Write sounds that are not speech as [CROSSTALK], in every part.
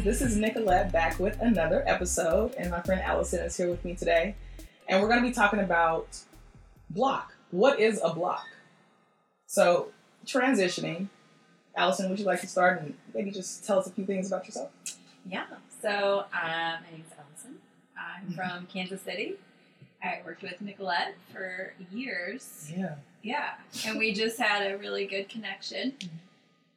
guys. This is Nicolette back with another episode, and my friend Allison is here with me today. And we're going to be talking about block. What is a block? So, transitioning. Allison, would you like to start and maybe just tell us a few things about yourself? Yeah. So um, my name's Allison. I'm from Kansas City. I worked with Nicolette for years. Yeah. Yeah. And we just had a really good connection,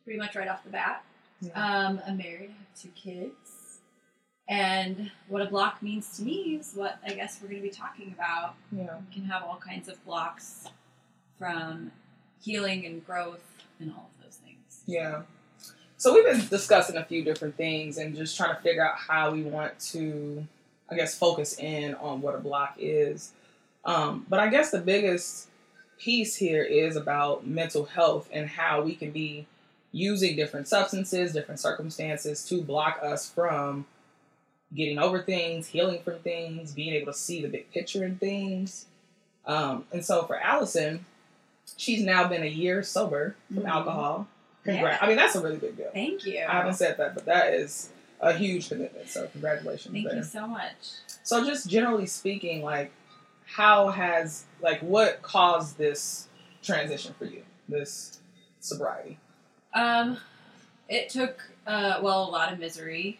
pretty much right off the bat. Yeah. Um, I'm married. I have two kids. And what a block means to me is what I guess we're going to be talking about. yeah. We can have all kinds of blocks from healing and growth and all of those things. Yeah. So we've been discussing a few different things and just trying to figure out how we want to, I guess, focus in on what a block is. Um, but I guess the biggest piece here is about mental health and how we can be using different substances, different circumstances to block us from getting over things, healing from things, being able to see the big picture in things. Um, and so for Allison, she's now been a year sober from Mhm. alcohol. Congrats. Yeah. I mean, that's a really big deal. Thank you. I haven't said that, but that is a huge commitment. So congratulations Thank there. you so much. So just generally speaking, like how has like what caused this transition for you? This sobriety. Um, it took uh, well a lot of misery,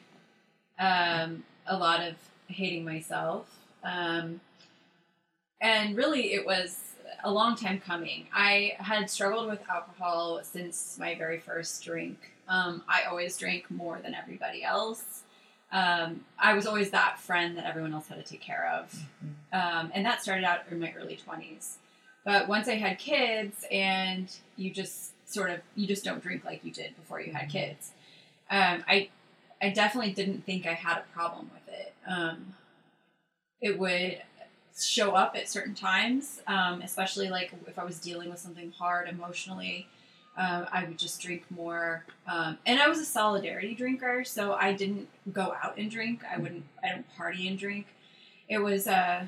um, a lot of hating myself, um, and really it was a long time coming. I had struggled with alcohol since my very first drink. Um, I always drank more than everybody else. Um, I was always that friend that everyone else had to take care of. Um, and that started out in my early 20s. But once I had kids, and you just sort of you just don't drink like you did before you had kids. Um, I I definitely didn't think I had a problem with it. Um, it would show up at certain times, um, especially like if I was dealing with something hard emotionally. Um, I would just drink more, um, and I was a solidarity drinker, so I didn't go out and drink. I wouldn't. I don't party and drink. It was uh,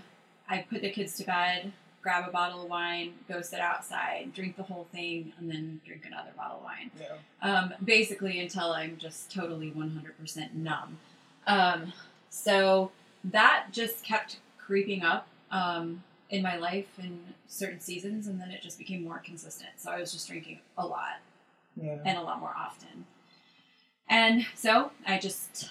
I put the kids to bed, grab a bottle of wine, go sit outside, drink the whole thing, and then drink another bottle of wine. Yeah. Um, basically, until I'm just totally 100% numb. Um, so that just kept creeping up um, in my life in certain seasons, and then it just became more consistent. So I was just drinking a lot Yeah. and a lot more often. And so I just,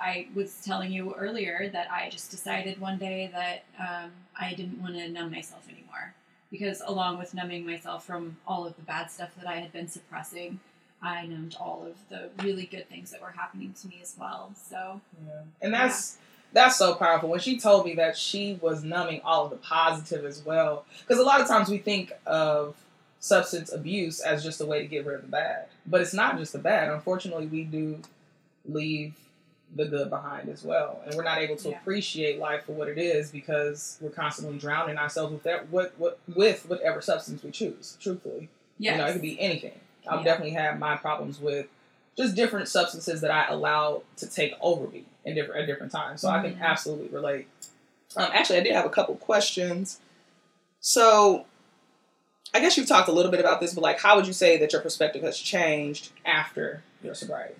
I was telling you earlier that I just decided one day that um, I didn't want to numb myself anymore. Because along with numbing myself from all of the bad stuff that I had been suppressing, I numbed all of the really good things that were happening to me as well. So, Yeah. And that's that's so powerful. When she told me that she was numbing all of the positive as well, because a lot of times we think of substance abuse as just a way to get rid of the bad, but it's not just the bad. Unfortunately, we do leave the good behind as well, and we're not able to Yeah. appreciate life for what it is because we're constantly drowning ourselves with that what what with whatever substance we choose. Truthfully, yes. you know, it could be anything. I've Yeah. definitely had my problems with just different substances that I allow to take over me in different at different times. So I can Mhm. absolutely relate. Um, actually, I did have a couple questions. So, I guess you've talked a little bit about this, but like, how would you say that your perspective has changed after your sobriety?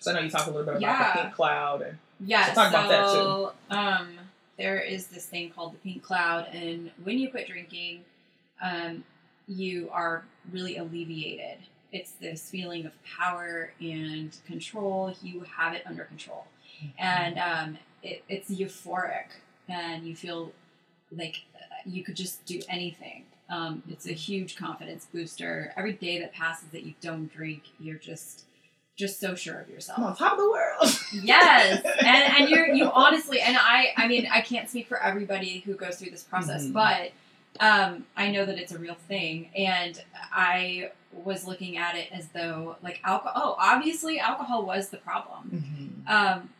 So I know you talk a little bit about Yeah. the pink cloud and Yeah, So talk about that, too. so, Um, there is this thing called the pink cloud, and when you quit drinking, um, you are really alleviated. It's this feeling of power and control. You have it under control, and um, it, it's euphoric, and you feel like you could just do anything. Um, it's a huge confidence booster. Every day that passes that you don't drink, you're just just so sure of yourself. I'm on top of the world. [LAUGHS] Yes, and and you're you honestly, and I I mean I can't speak for everybody who goes through this process, Mhm. but um, I know that it's a real thing, and I was looking at it as though like alcohol. Oh, obviously alcohol was the problem. Um,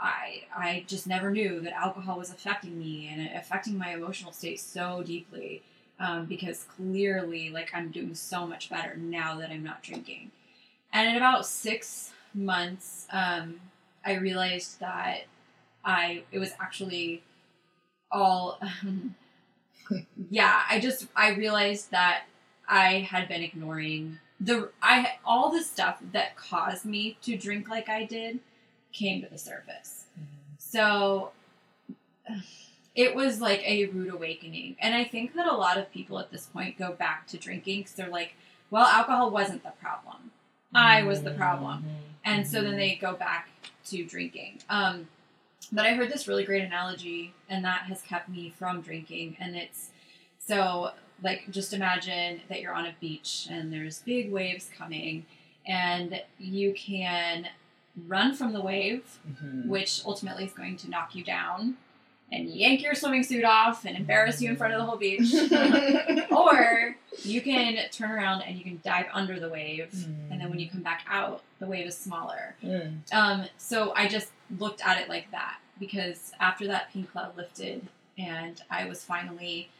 I I just never knew that alcohol was affecting me and affecting my emotional state so deeply. Um, because clearly, like I'm doing so much better now that I'm not drinking. And in about six months, um, I realized that I it was actually all. [LAUGHS] yeah, I just I realized that I had been ignoring the I all the stuff that caused me to drink like I did came to the surface. So [SIGHS] it was like a rude awakening. And I think that a lot of people at this point go back to drinking because they're like, well, alcohol wasn't the problem. I was the problem. And so then they go back to drinking. Um, but I heard this really great analogy, and that has kept me from drinking. And it's so, like, just imagine that you're on a beach and there's big waves coming, and you can run from the wave, Mm-hmm. which ultimately is going to knock you down and yank your swimming suit off and embarrass you in front of the whole beach. [LAUGHS] or you can turn around and you can dive under the wave, and then when you come back out, the wave is smaller. Mm. Um, so I just looked at it like that because after that pink cloud lifted and I was finally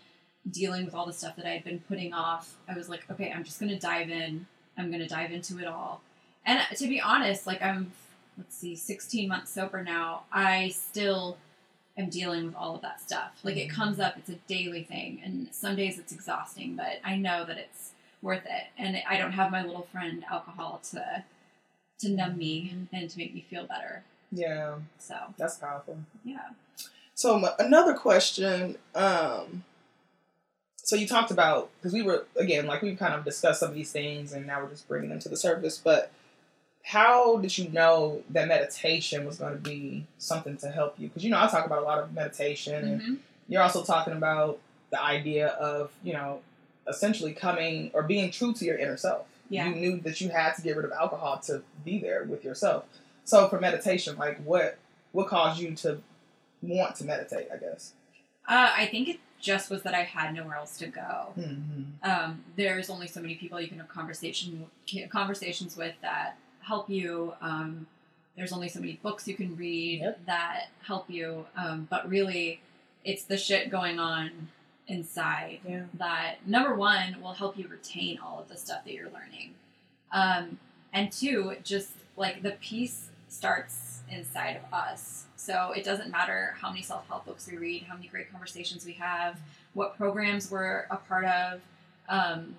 dealing with all the stuff that I had been putting off, I was like, okay, I'm just gonna dive in. I'm gonna dive into it all. And to be honest, like I'm, let's see, 16 months sober now. I still am dealing with all of that stuff. Like it comes up, it's a daily thing, and some days it's exhausting, but I know that it's worth it. And I don't have my little friend alcohol to to numb me and to make me feel better. Yeah, So that's powerful. yeah. So m- another question. Um, so you talked about because we were again like we've kind of discussed some of these things, and now we're just bringing them to the surface. But how did you know that meditation was going to be something to help you? Because you know I talk about a lot of meditation, and Mhm. you're also talking about the idea of you know essentially coming or being true to your inner self. Yeah. You knew that you had to get rid of alcohol to be there with yourself. So for meditation, like what what caused you to want to meditate? I guess. Uh, I think it just was that I had nowhere else to go. Mm-hmm. Um, there's only so many people you can have conversation conversations with that help you. Um, there's only so many books you can read Yep. that help you. Um, but really, it's the shit going on inside Yeah. that number one will help you retain all of the stuff that you're learning um, and two just like the peace starts inside of us so it doesn't matter how many self-help books we read how many great conversations we have what programs we're a part of um,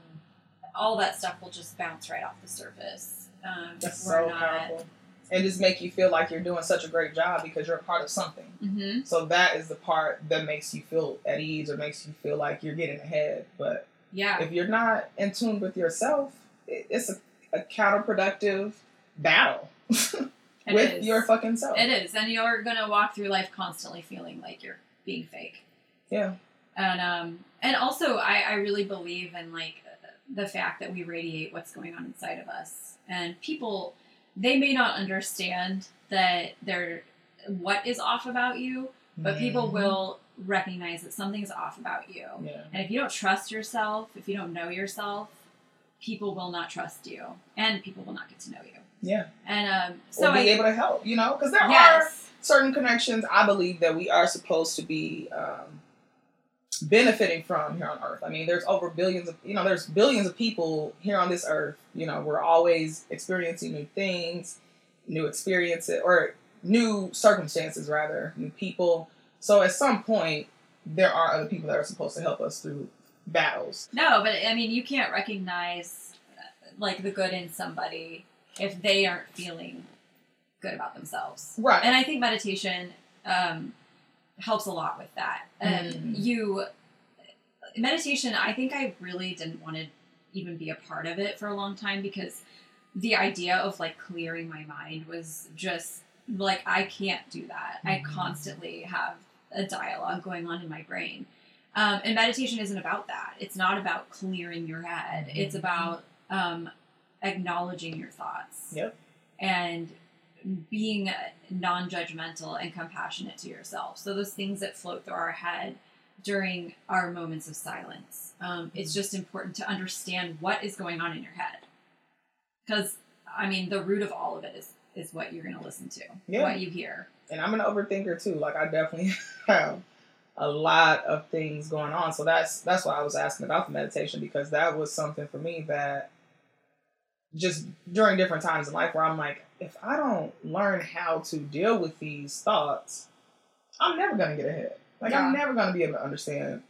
all that stuff will just bounce right off the surface um, That's so not powerful. And just make you feel like you're doing such a great job because you're a part of something. Mhm. So that is the part that makes you feel at ease or makes you feel like you're getting ahead. But yeah if you're not in tune with yourself, it's a, a counterproductive battle [LAUGHS] with is. your fucking self. it is and you're gonna walk through life constantly feeling like you're being fake Yeah. and um and also I, I really believe in like the fact that we radiate what's going on inside of us and people they may not understand that they're what is off about you but people Mhm. will recognize that something's off about you Yeah. and if you don't trust yourself if you don't know yourself people will not trust you and people will not get to know you Yeah. and um so or be I, able to help, you know? Because there are certain connections I believe that we are supposed to be um, benefiting from here on Earth. I mean, there's over billions of you know, there's billions of people here on this Earth. You know, we're always experiencing new things, new experiences, or new circumstances rather, new people. So at some point, there are other people that are supposed to help us through battles. No, but I mean, you can't recognize uh, like the good in somebody if they aren't feeling good about themselves. Right. And I think meditation um, helps a lot with that. Um, Mm. You meditation. I think I really didn't want to even be a part of it for a long time because the idea of like clearing my mind was just like I can't do that. I Mhm. constantly have a dialogue going on in my brain. Um, and meditation isn't about that. It's not about clearing your head. It's about um, acknowledging your thoughts Yep. and being non-judgmental and compassionate to yourself. So those things that float through our head during our moments of silence. Um, it's just important to understand what is going on in your head, because I mean, the root of all of it is is what you're going to listen to, Yeah. what you hear. and I'm an overthinker too. Like I definitely [LAUGHS] have a lot of things going on. So that's that's why I was asking about the meditation because that was something for me that just during different times in life where I'm like, if I don't learn how to deal with these thoughts, I'm never gonna get ahead. Like I'm never gonna be able to understand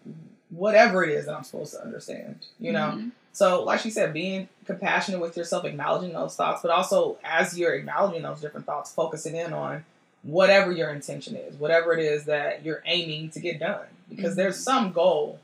whatever it is that I'm supposed to understand. You know. Mhm. So, like she said, being compassionate with yourself, acknowledging those thoughts, but also as you're acknowledging those different thoughts, focusing in on whatever your intention is, whatever it is that you're aiming to get done. Because Mhm. there's some goal.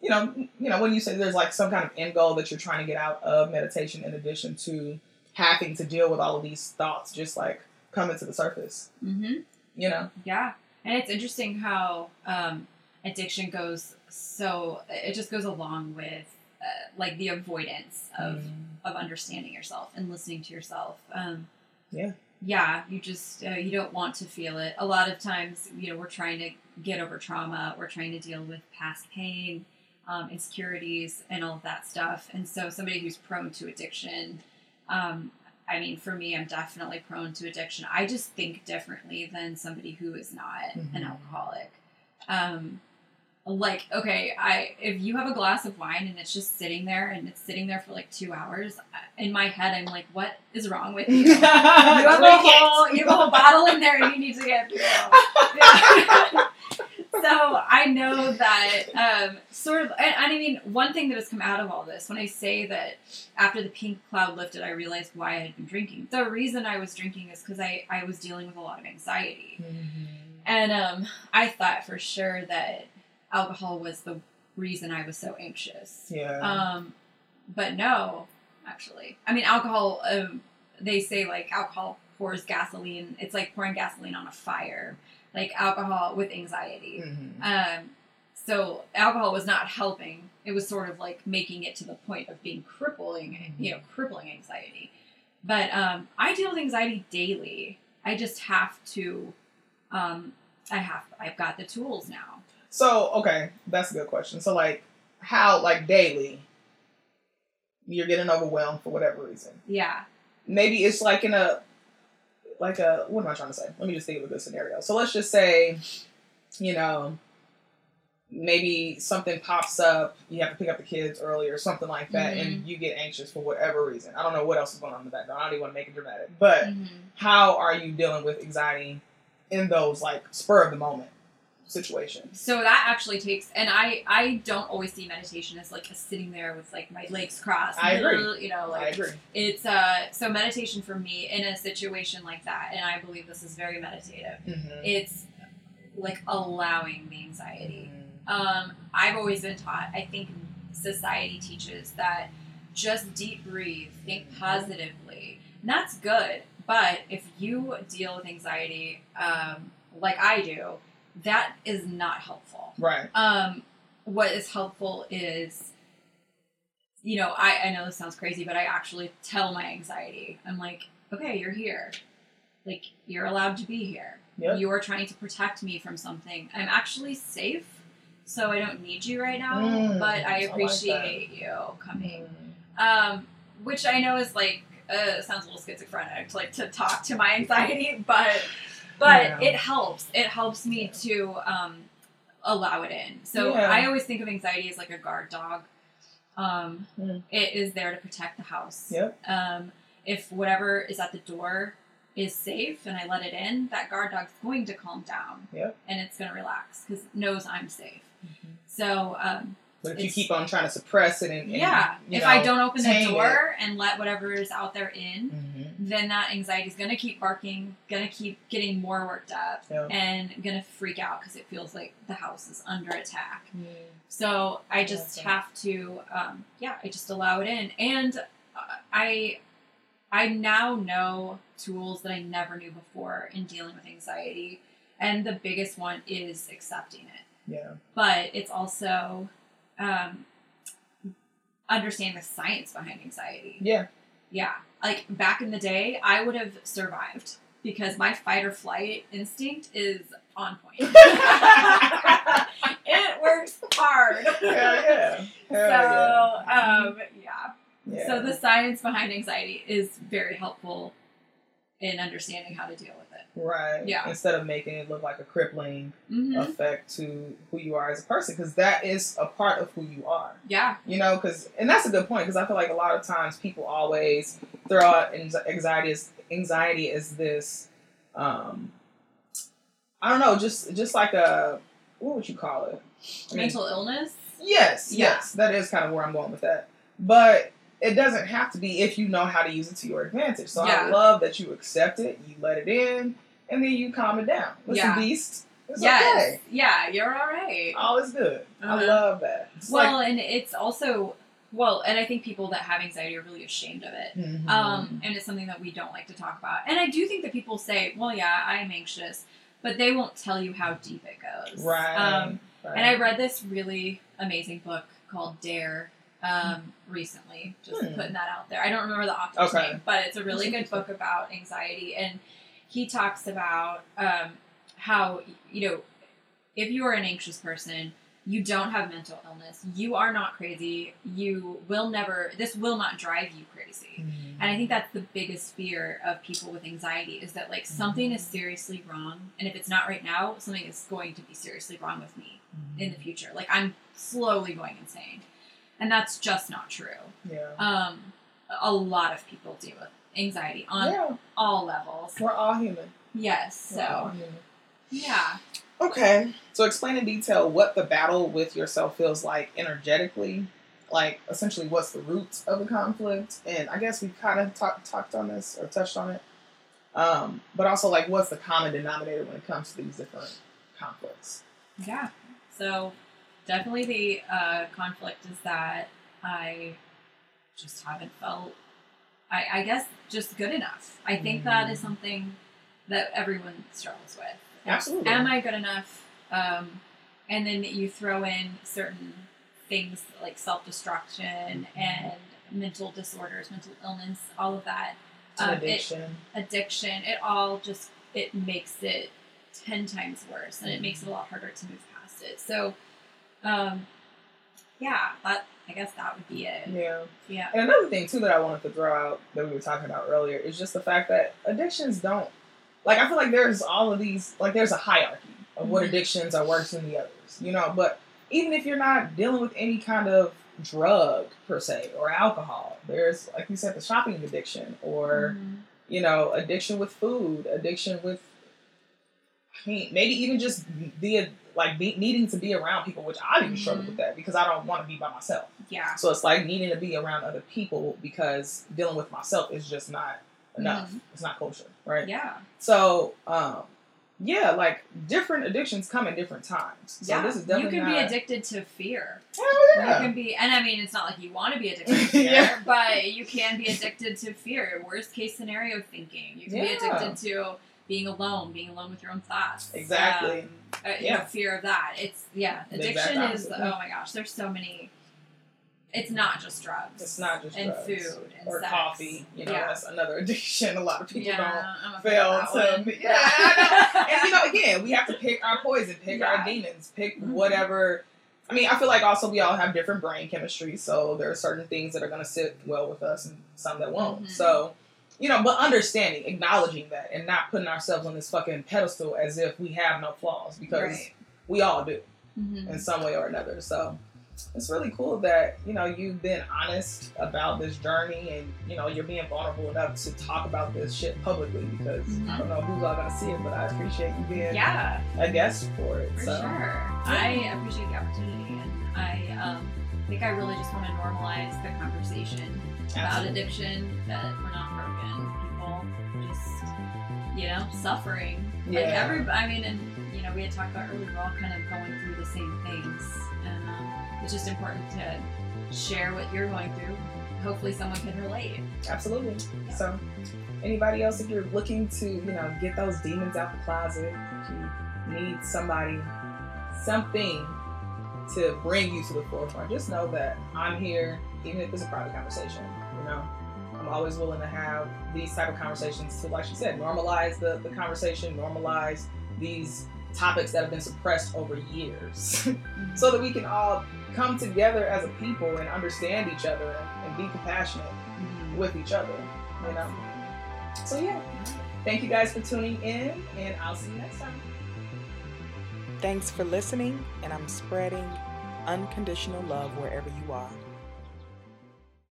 You know, you know, when you say there's like some kind of end goal that you're trying to get out of meditation in addition to having to deal with all of these thoughts just like coming to the surface. Mhm. You know? Yeah, and it's interesting how um, addiction goes. So it just goes along with uh, like the avoidance of of understanding yourself and listening to yourself. Um, Yeah. Yeah, you just uh, you don't want to feel it. A lot of times, you know, we're trying to get over trauma. We're trying to deal with past pain, um, insecurities, and all of that stuff. And so, somebody who's prone to addiction, um, I mean, for me, I'm definitely prone to addiction. I just think differently than somebody who is not an Mhm. alcoholic. Um, like, okay, I if you have a glass of wine and it's just sitting there and it's sitting there for like two hours, in my head, I'm like, what is wrong with you? [LAUGHS] You have, a whole, you have a whole bottle in there and you need to get through. [LAUGHS] Yeah. [LAUGHS] so I know that um, sort of, and, and I mean, one thing that has come out of all this, when I say that after the pink cloud lifted, I realized why I had been drinking. The reason I was drinking is because I, I was dealing with a lot of anxiety. And um, I thought for sure that alcohol was the reason I was so anxious. Yeah. Um, but no, actually. I mean, alcohol, um, they say like alcohol pours gasoline. It's like pouring gasoline on a fire. Like alcohol with anxiety. Mhm. Um, so alcohol was not helping. It was sort of like making it to the point of being crippling, you know, crippling anxiety. But um, I deal with anxiety daily. I just have to. Um, I have. I've got the tools now. So, okay, that's a good question. So, like, how, like, daily, you're getting overwhelmed for whatever reason. Yeah. Maybe it's like in a, like a, what am I trying to say? Let me just think of a good scenario. So, let's just say, you know, maybe something pops up, you have to pick up the kids early or something like that, and you get anxious for whatever reason. I don't know what else is going on in the background. I don't even want to make it dramatic. But Mhm. how are you dealing with anxiety in those, like, spur of the moment situations? So that actually takes, and I I don't always see meditation as like a sitting there with like my legs crossed. I agree. You know, I like agree. it's uh so meditation for me in a situation like that, and I believe this is very meditative. Mm-hmm. It's like allowing the anxiety. Um, I've always been taught. I think society teaches that just deep breathe, think positively. And that's good, but if you deal with anxiety um, like I do, that is not helpful. Right. Um, what is helpful is, you know, I, I know this sounds crazy, but I actually tell my anxiety. I'm like, okay, you're here. Like, you're allowed to be here. Yep. You are trying to protect me from something. I'm actually safe, so I don't need you right now, Mm, but I I like appreciate you coming. Um, which I know is like, uh, sounds a little schizophrenic, like to talk to my anxiety, [LAUGHS] but but Yeah. it helps. It helps me to um, allow it in. So Yeah. I always think of anxiety as like a guard dog. Um, Mm. It is there to protect the house. Yep. Um, if whatever is at the door is safe and I let it in, that guard dog's going to calm down. Yep. And it's going to relax because it knows I'm safe. So um, But if you keep on trying to suppress it and, and yeah, you if know, I don't open the door and let whatever is out there in, Mhm. then that anxiety is going to keep barking, going to keep getting more worked up, Yeah. and going to freak out because it feels like the house is under attack. So I just Okay. have to, um, yeah, I just allow it in, and uh, I, I now know tools that I never knew before in dealing with anxiety, and the biggest one is accepting it. Yeah. But it's also um, understanding the science behind anxiety. Yeah. Yeah. Like back in the day, I would have survived because my fight or flight instinct is on point. [LAUGHS] [LAUGHS] it works hard. Yeah. Hell [LAUGHS] so, yeah. um, yeah. yeah. So the science behind anxiety is very helpful in understanding how to deal with it. right. Yeah. Instead of making it look like a crippling hmm effect to who you are as a person, because that is a part of who you are. Yeah. You know, because and that's a good point because I feel like a lot of times people always throw out anxiety as anxiety is this, um, I don't know, just just like a what would you call it? I mean, Mental illness. Yes, Yeah. yes, that is kind of where I'm going with that. But it doesn't have to be if you know how to use it to your advantage. So I love that you accept it, you let it in, and then you calm it down. Listen, Yeah. beast, it's yes. okay. Yeah, you're all right. All is good. I Uh-huh. love that. It's well, and it's also well, and I think people that have anxiety are really ashamed of it. like, mhm. Um, and it's something that we don't like to talk about. And I do think that people say, "Well, yeah, I am anxious," but they won't tell you how deep it goes. right. Um, right. and I read this really amazing book called Dare um, recently. Just Hmm. putting that out there. I don't remember the author's Okay. name, but it's a really good book about anxiety. And he talks about um, how you know if you are an anxious person, you don't have mental illness. You are not crazy. You will never. This will not drive you crazy. Mhm. And I think that's the biggest fear of people with anxiety is that like something is seriously wrong, and if it's not right now, something is going to be seriously wrong with me in the future. Like I'm slowly going insane, and that's just not true. yeah. Um, a lot of people deal with anxiety on yeah, all levels. we're all human. Yes, We're all so human. yeah, Okay. So explain in detail what the battle with yourself feels like energetically. Like essentially what's the root of the conflict. And I guess we kind of talk, talked on this or touched on it. Um, but also like what's the common denominator when it comes to these different conflicts. yeah. So definitely the uh, conflict is that I just haven't felt. I, I guess just good enough. I think that is something that everyone struggles with. Absolutely. Am I good enough? Um, and then you throw in certain things like self destruction and mental disorders, mental illness, all of that. Um, it- addiction. addiction, it all just it makes it ten times worse, and it makes it a lot harder to move past it. So, um, yeah, that I guess that would be it. yeah. Yeah, And another thing too that I wanted to throw out that we were talking about earlier is just the fact that addictions don't like I feel like there's all of these like there's a hierarchy of what Mhm. addictions are worse than the others, you know. But even if you're not dealing with any kind of drug per se or alcohol, there's like you said the shopping addiction or Mhm. you know addiction with food, addiction with I mean maybe even just the like be, needing to be around people, which I even struggle Mhm. with that because I don't want to be by myself. yeah, So it's like needing to be around other people because dealing with myself is just not enough. Mhm. It's not kosher, right? yeah, So, um, yeah, like different addictions come at different times. So yeah. this is definitely you can be addicted to fear. Hell You can be, and I mean, it's not like you want to be addicted to [LAUGHS] fear, Yeah. but you can be addicted to fear. Worst case scenario thinking. You can be addicted to being alone, being alone with your own thoughts. Exactly. Um, uh, Yeah. know, fear of that. It's yeah, addiction is. Oh my gosh, there's so many. It's not just drugs. It's not just and drugs. food and or sex. coffee. You know, yeah. that's another [LAUGHS] addiction. A lot of people yeah, don't fail fan of that to. one. [LAUGHS] Yeah, I know. And you know, again, we have to pick our poison, pick our demons, pick Mhm. whatever. I mean, I feel like also we all have different brain chemistry, so there are certain things that are going to sit well with us and some that won't. Mhm. So, you know, but understanding, acknowledging that, and not putting ourselves on this fucking pedestal as if we have no flaws because Right. we all do Mhm. in some way or another. So it's really cool that you know you've been honest about this journey and you know you're being vulnerable enough to talk about this shit publicly because I don't know who's all gonna see it, but I appreciate you being Yeah, a guest for it. for so sure. I appreciate the opportunity, and I um, think I really just want to normalize the conversation about addiction. That we're not broken people, just you know, suffering. Yeah. Like every, I mean, and you know, we had talked about earlier. We're all kind of going through the same things, and um, it's just important to share what you're going through. Hopefully, someone can relate. Absolutely. Yeah. So anybody else, if you're looking to you know get those demons out the closet, if you need somebody, something to bring you to the forefront, just know that I'm here, even if it's a private conversation. You know, I'm always willing to have these type of conversations to, like you said, normalize the, the conversation, normalize these topics that have been suppressed over years, [LAUGHS] so that we can all come together as a people and understand each other and be compassionate Mhm. with each other. You know. So yeah, thank you guys for tuning in, and I'll see you next time. Thanks for listening, and I'm spreading unconditional love wherever you are.